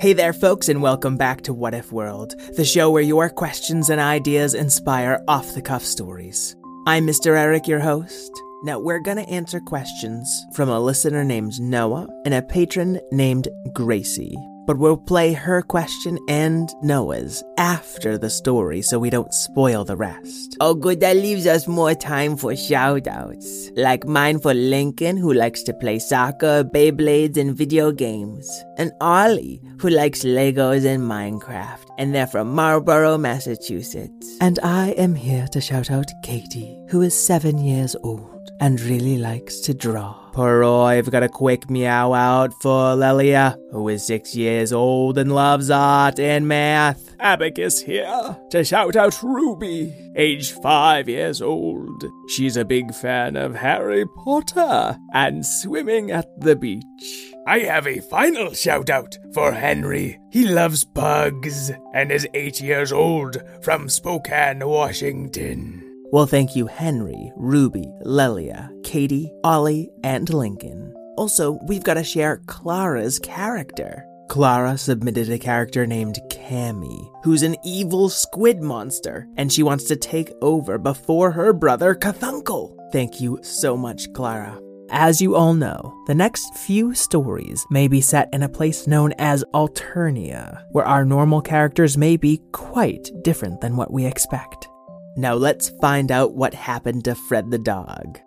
Hey there, folks, and welcome back to What If World, the show where your questions and ideas inspire off the cuff stories. I'm Mr. Eric, your host. Now, we're gonna answer questions from a listener named Noah and a patron named Gracie. But we'll play her question and Noah's after the story so we don't spoil the rest. Oh, good, that leaves us more time for shoutouts. Like mine for Lincoln, who likes to play soccer, Beyblades, and video games. And Ollie, who likes Legos and Minecraft. And they're from Marlborough, Massachusetts. And I am here to shout out Katie, who is seven years old and really likes to draw. Poor I've got a quick meow out for Lelia, who is six years old and loves art and math. Abacus here to shout out Ruby, age five years old. She's a big fan of Harry Potter and swimming at the beach. I have a final shout out for Henry. He loves bugs and is eight years old from Spokane, Washington. Well, thank you, Henry, Ruby, Lelia, Katie, Ollie, and Lincoln. Also, we've got to share Clara's character. Clara submitted a character named Cammy, who's an evil squid monster, and she wants to take over before her brother Cthulhu. Thank you so much, Clara. As you all know, the next few stories may be set in a place known as Alternia, where our normal characters may be quite different than what we expect. Now let's find out what happened to Fred the dog.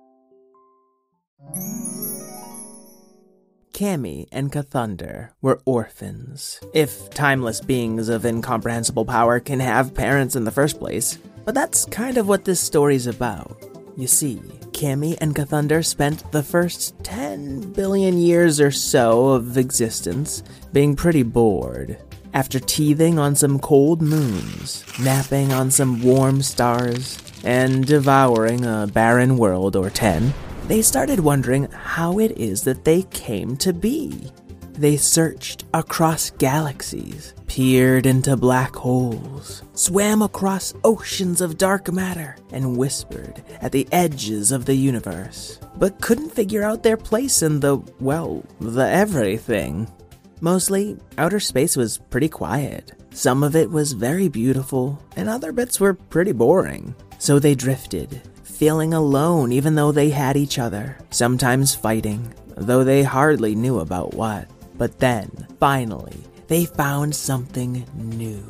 Cammy and Cathunder were orphans, if timeless beings of incomprehensible power can have parents in the first place. But that's kind of what this story's about. You see, Cammy and Cathunder spent the first 10 billion years or so of existence being pretty bored. After teething on some cold moons, napping on some warm stars, and devouring a barren world or 10, they started wondering how it is that they came to be. They searched across galaxies, peered into black holes, swam across oceans of dark matter, and whispered at the edges of the universe, but couldn't figure out their place in the, well, the everything. Mostly, outer space was pretty quiet. Some of it was very beautiful, and other bits were pretty boring. So they drifted, feeling alone even though they had each other, sometimes fighting, though they hardly knew about what. But then, finally, they found something new.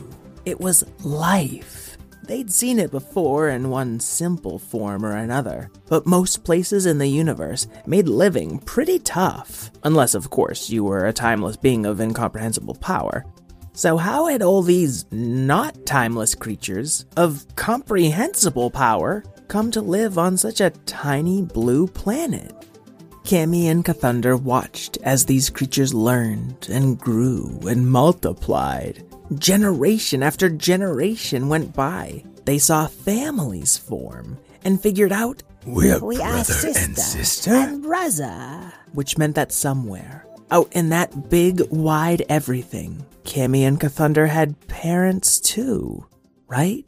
It was life. They'd seen it before in one simple form or another, but most places in the universe made living pretty tough, unless, of course, you were a timeless being of incomprehensible power. So, how had all these not timeless creatures of comprehensible power come to live on such a tiny blue planet? Cammy and Cathunder watched as these creatures learned and grew and multiplied. Generation after generation went by. They saw families form and figured out We're We are brother sister and sister. and brother. which meant that somewhere, out in that big, wide everything, Cammy and Cathunder had parents too, right?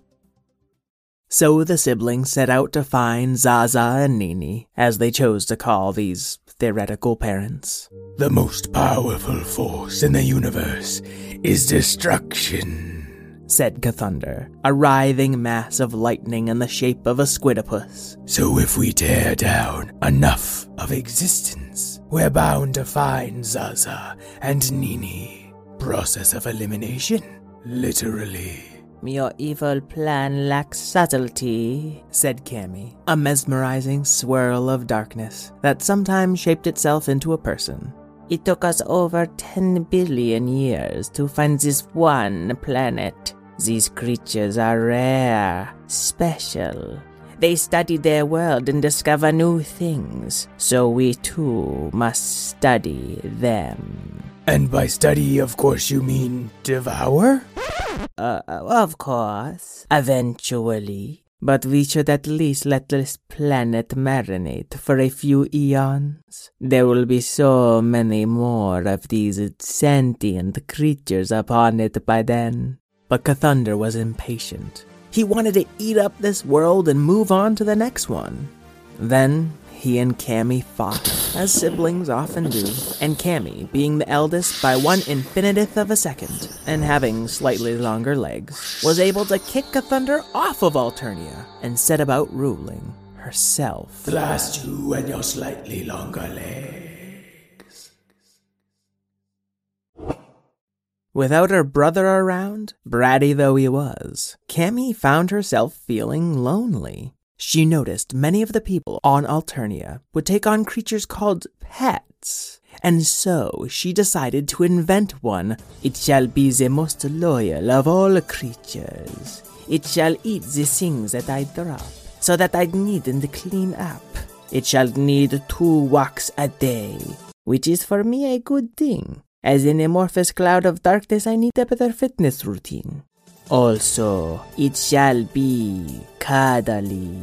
So the siblings set out to find Zaza and Nini, as they chose to call these theoretical parents. The most powerful force in the universe is destruction. Said Cathunder, a writhing mass of lightning in the shape of a squidopus. So if we tear down enough of existence, we're bound to find Zaza and Nini. Process of elimination, literally. Your evil plan lacks subtlety, said Cammy, a mesmerizing swirl of darkness that sometimes shaped itself into a person. It took us over 10 billion years to find this one planet. These creatures are rare, special. They study their world and discover new things, so we too must study them. And by study, of course, you mean devour? Uh, of course, eventually. But we should at least let this planet marinate for a few eons. There will be so many more of these sentient creatures upon it by then. But Cathunder was impatient. He wanted to eat up this world and move on to the next one. Then he and Cammy fought, as siblings often do, and Cammy, being the eldest by one infiniteth of a second, and having slightly longer legs, was able to kick Cathunder off of Alternia and set about ruling herself. Blast you and your slightly longer legs. Without her brother around, bratty though he was, Cammy found herself feeling lonely. She noticed many of the people on Alternia would take on creatures called pets, and so she decided to invent one. It shall be the most loyal of all creatures. It shall eat the things that I drop, so that I needn't clean up. It shall need two walks a day, which is for me a good thing. As an amorphous cloud of darkness, I need a better fitness routine. Also, it shall be cuddly.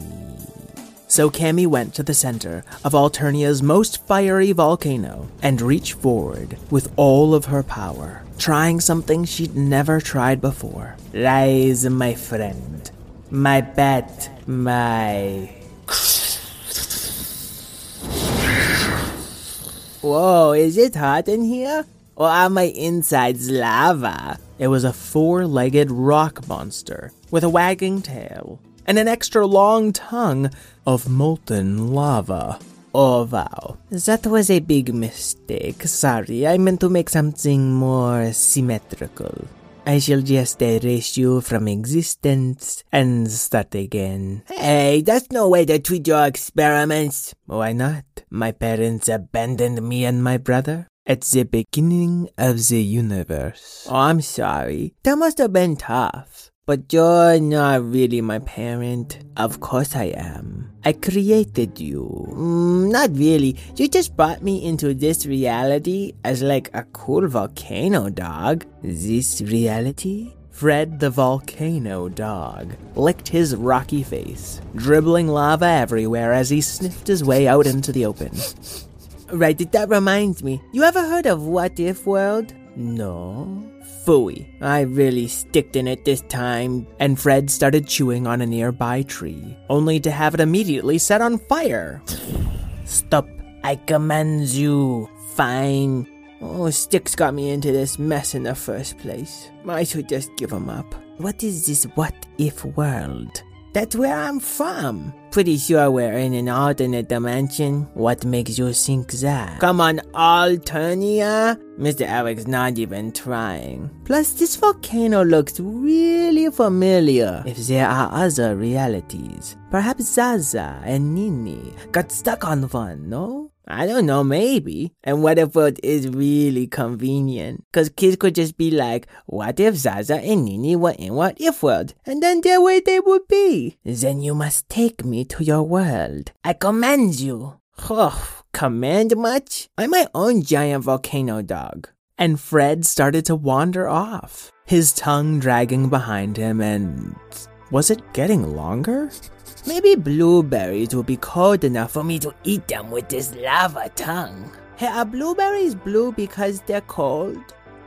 So Cammy went to the center of Alternia's most fiery volcano and reached forward with all of her power, trying something she'd never tried before. Rise, my friend. My bat, my. Whoa, is it hot in here? Or are my insides lava? It was a four legged rock monster with a wagging tail and an extra long tongue of molten lava. Oh wow, that was a big mistake. Sorry, I meant to make something more symmetrical. I shall just erase you from existence and start again. Hey, that's no way to treat your experiments. Why not? My parents abandoned me and my brother at the beginning of the universe. Oh, I'm sorry. That must have been tough. But you're not really my parent. Of course I am. I created you. Mm, not really. You just brought me into this reality as like a cool volcano dog. This reality? Fred the volcano dog licked his rocky face, dribbling lava everywhere as he sniffed his way out into the open. Right, that reminds me. You ever heard of What If World? No. Phooey. I really sticked in it this time. And Fred started chewing on a nearby tree, only to have it immediately set on fire. Stop. I command you. Fine. Oh, Sticks got me into this mess in the first place. I should just give him up. What is this what if world? That's where I'm from. Pretty sure we're in an alternate dimension. What makes you think that? Come on, Alternia? Mr. Eric's not even trying. Plus, this volcano looks really familiar. If there are other realities, perhaps Zaza and Nini got stuck on one, no? I don't know, maybe. And what if it is really convenient? Because kids could just be like, what if Zaza and Nini were in what if world? And then there way they would be. Then you must take me to your world. I command you. Oh, command much? I'm my own giant volcano dog. And Fred started to wander off, his tongue dragging behind him, and was it getting longer? Maybe blueberries will be cold enough for me to eat them with this lava tongue. Hey, are blueberries blue because they're cold?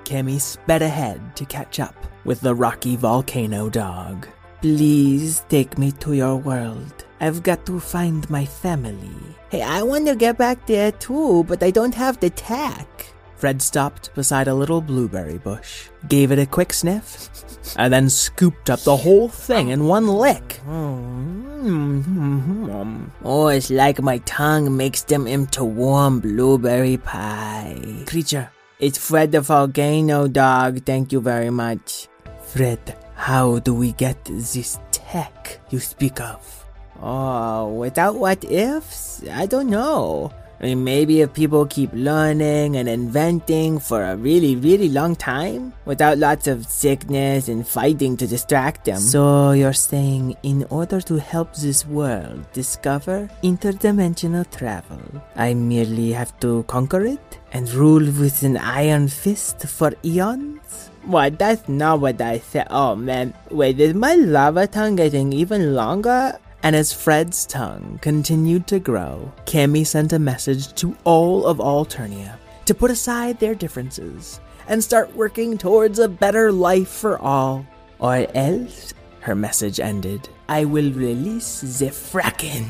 Cammy sped ahead to catch up with the rocky volcano dog. Please take me to your world. I've got to find my family. Hey, I want to get back there too, but I don't have the tack. Fred stopped beside a little blueberry bush, gave it a quick sniff, and then scooped up the whole thing in one lick. Oh, it's like my tongue makes them into warm blueberry pie. Creature, it's Fred the volcano dog. Thank you very much. Fred, how do we get this tech you speak of? Oh, without what ifs? I don't know. I mean, maybe if people keep learning and inventing for a really, really long time without lots of sickness and fighting to distract them. So you're saying in order to help this world discover interdimensional travel, I merely have to conquer it and rule with an iron fist for eons? What? That's not what I said. Oh man, wait, is my lava tongue getting even longer? And as Fred's tongue continued to grow, Cammy sent a message to all of Alternia to put aside their differences and start working towards a better life for all. Or else, her message ended, I will release the Fracken.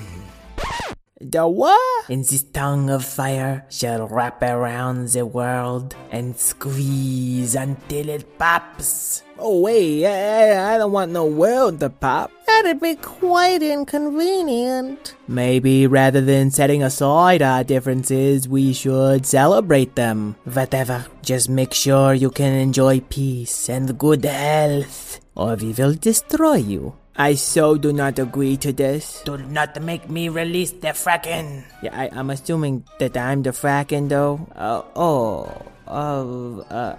The what? And this tongue of fire shall wrap around the world and squeeze until it pops. Oh wait, I, I don't want no world to pop. That'd be quite inconvenient. Maybe rather than setting aside our differences, we should celebrate them. Whatever, just make sure you can enjoy peace and good health, or we will destroy you. I so do not agree to this. Do not make me release the Fracken. Yeah, I, I'm assuming that I'm the Fracken, though. Uh, oh, uh, uh.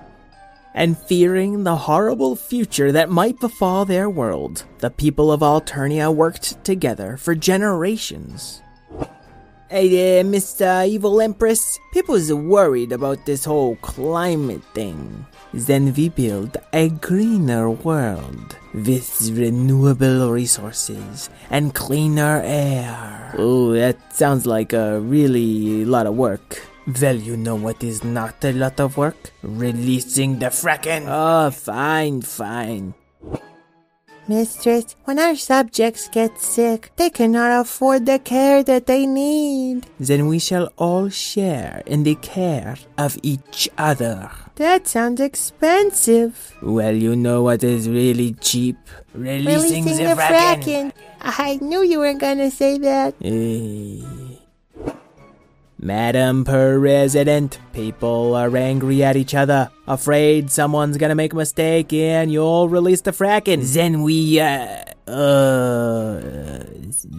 And fearing the horrible future that might befall their world, the people of Alternia worked together for generations. Hey there, Mr. Evil Empress. People's worried about this whole climate thing. Then we build a greener world with renewable resources and cleaner air. Oh, that sounds like a really lot of work. Well, you know what is not a lot of work? Releasing the Fracken. Oh, fine, fine. Mistress, when our subjects get sick, they cannot afford the care that they need. Then we shall all share in the care of each other. That sounds expensive. Well, you know what is really cheap? Releasing, Releasing the, the. I knew you weren't gonna say that. Eh. Madam President, people are angry at each other, afraid someone's gonna make a mistake and you'll release the Fracken. Then we, uh, uh,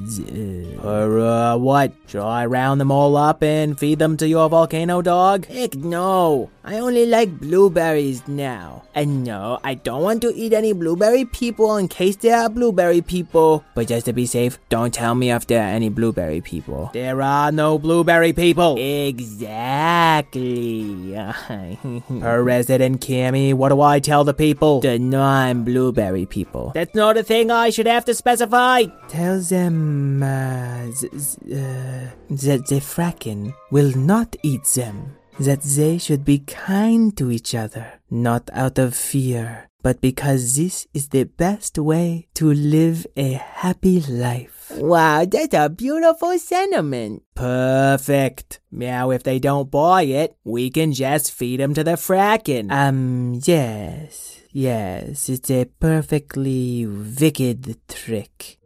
z- uh, or, uh, what? Shall I round them all up and feed them to your volcano dog? Heck no, I only like blueberries now. And no, I don't want to eat any blueberry people in case there are blueberry people. But just to be safe, don't tell me if there are any blueberry people. There are no blueberry people. Exactly. President Cammy, what do I tell the people? The non-blueberry people. That's not a thing I should have to specify. Tell them uh, uh, that the Fracken will not eat them. That they should be kind to each other, not out of fear, but because this is the best way to live a happy life. Wow, that's a beautiful sentiment. Perfect. Now, if they don't buy it, we can just feed them to the Fracken. Um, yes, yes, it's a perfectly wicked trick.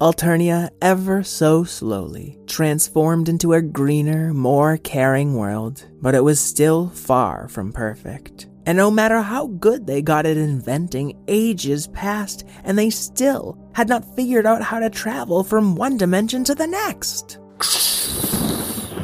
Alternia, ever so slowly, transformed into a greener, more caring world, but it was still far from perfect. And no matter how good they got at inventing, ages passed, and they still had not figured out how to travel from one dimension to the next.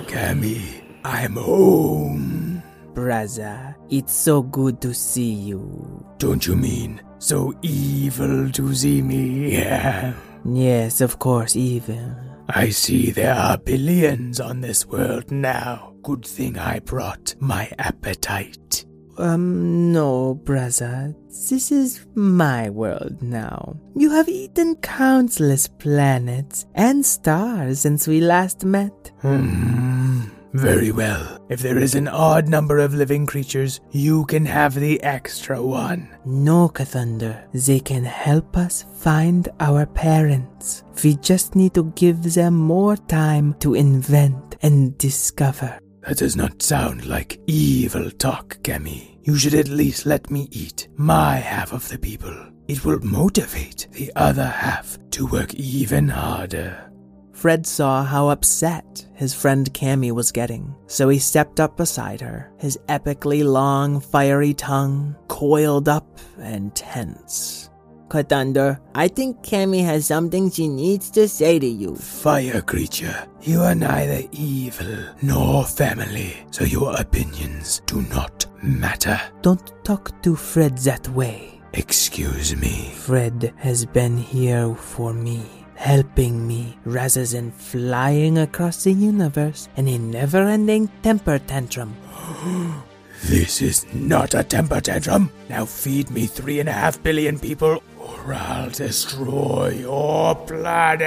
Cammy, I'm home. Braza, it's so good to see you. Don't you mean so evil to see me? Yeah. Yes, of course, evil. I see there are billions on this world now. Good thing I brought my appetite. Um, no, brother. This is my world now. You have eaten countless planets and stars since we last met. Hmm. Very well. If there is an odd number of living creatures, you can have the extra one. No, Cathunder. They can help us find our parents. We just need to give them more time to invent and discover. That does not sound like evil talk, Cammy. You should at least let me eat my half of the people. It will motivate the other half to work even harder. Fred saw how upset his friend Cammy was getting, so he stepped up beside her, his epically long, fiery tongue coiled up and tense. Cathunder. I think Cammy has something she needs to say to you. Fire creature, you are neither evil nor family, so your opinions do not matter. Don't talk to Fred that way. Excuse me. Fred has been here for me, helping me rather than flying across the universe in a never ending temper tantrum. This is not a temper tantrum. Now feed me three and a half billion people, I'll destroy your planet.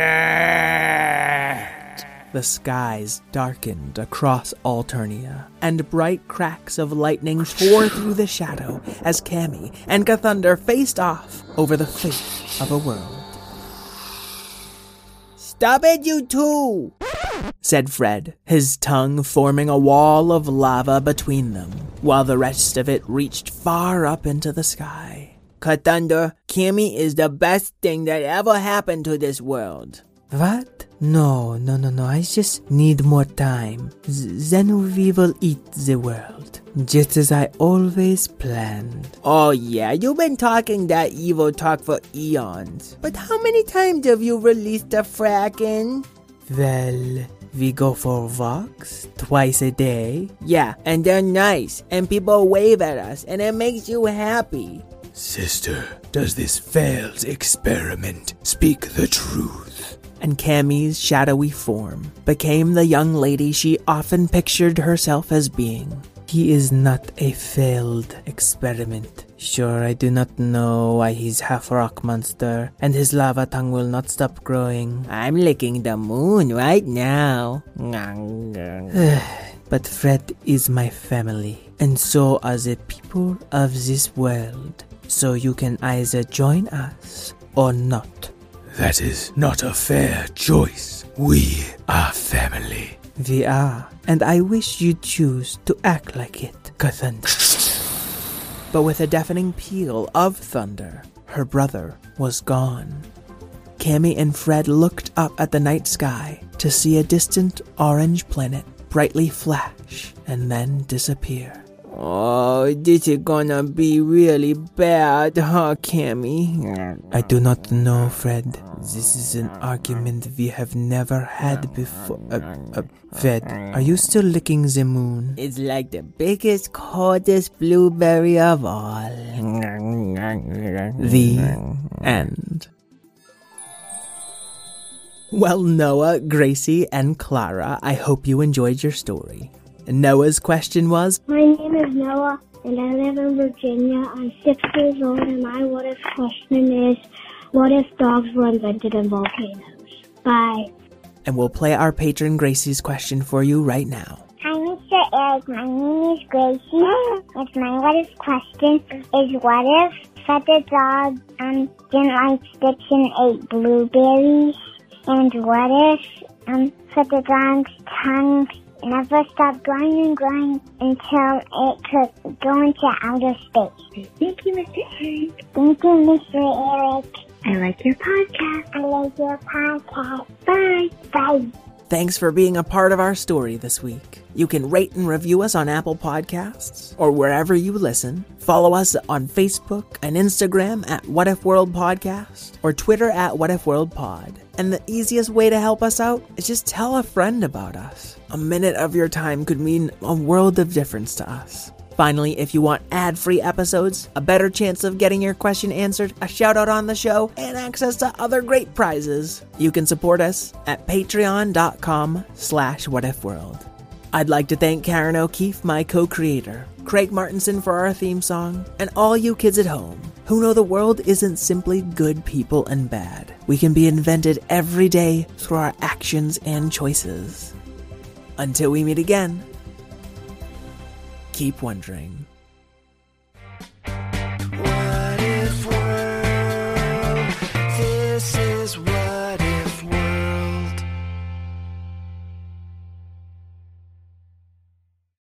The skies darkened across Alternia, and bright cracks of lightning tore through the shadow as Cammy and Cathunder faced off over the fate of a world. Stop it, you two! said Fred, his tongue forming a wall of lava between them, while the rest of it reached far up into the sky. Cathunder, Cammy is the best thing that ever happened to this world. What? No, no, no, no. I just need more time. Z- then we will eat the world. Just as I always planned. Oh, yeah, you've been talking that evil talk for eons. But how many times have you released the Fracken? Well, we go for walks twice a day. Yeah, and they're nice, and people wave at us, and it makes you happy. Sister, does this failed experiment speak the truth? And Cammy's shadowy form became the young lady she often pictured herself as being. He is not a failed experiment. Sure, I do not know why he's half rock monster, and his lava tongue will not stop growing. I'm licking the moon right now. but Fred is my family, and so are the people of this world. So you can either join us or not. That is not a fair choice. We are family. We are, and I wish you'd choose to act like it, Cathunder. but with a deafening peal of thunder, her brother was gone. Cammy and Fred looked up at the night sky to see a distant orange planet brightly flash and then disappear. Oh, this is gonna be really bad, huh, Cammy? I do not know, Fred. This is an argument we have never had before. Uh, uh, Fred, are you still licking the moon? It's like the biggest, coldest blueberry of all. The end. Well, Noah, Gracie, and Clara, I hope you enjoyed your story. Noah's question was My name is Noah, and I live in Virginia. I'm six years old, and my what if question is What if dogs were invented in volcanoes? Bye. and we'll play our patron Gracie's question for you right now. Hi, Mr. Eric. My name is Gracie. It's my what if question is what if Fred the dog um didn't like sticks and ate blueberries? And what if um Fred the dog's tongue never stopped growing and growing until it could go into outer space? Thank you, Mr. Eric. Thank you, Mr. Eric. I like your podcast. I like your podcast. Bye. Bye. Thanks for being a part of our story this week. You can rate and review us on Apple Podcasts or wherever you listen. Follow us on Facebook and Instagram at What If World Podcast or Twitter at What If World Pod. And the easiest way to help us out is just tell a friend about us. A minute of your time could mean a world of difference to us. Finally, if you want ad-free episodes, a better chance of getting your question answered, a shout out on the show, and access to other great prizes, you can support us at patreon.com slash whatifworld. I'd like to thank Karen O'Keefe, my co-creator, Craig Martinson for our theme song, and all you kids at home who know the world isn't simply good people and bad. We can be invented every day through our actions and choices. Until we meet again, keep wondering.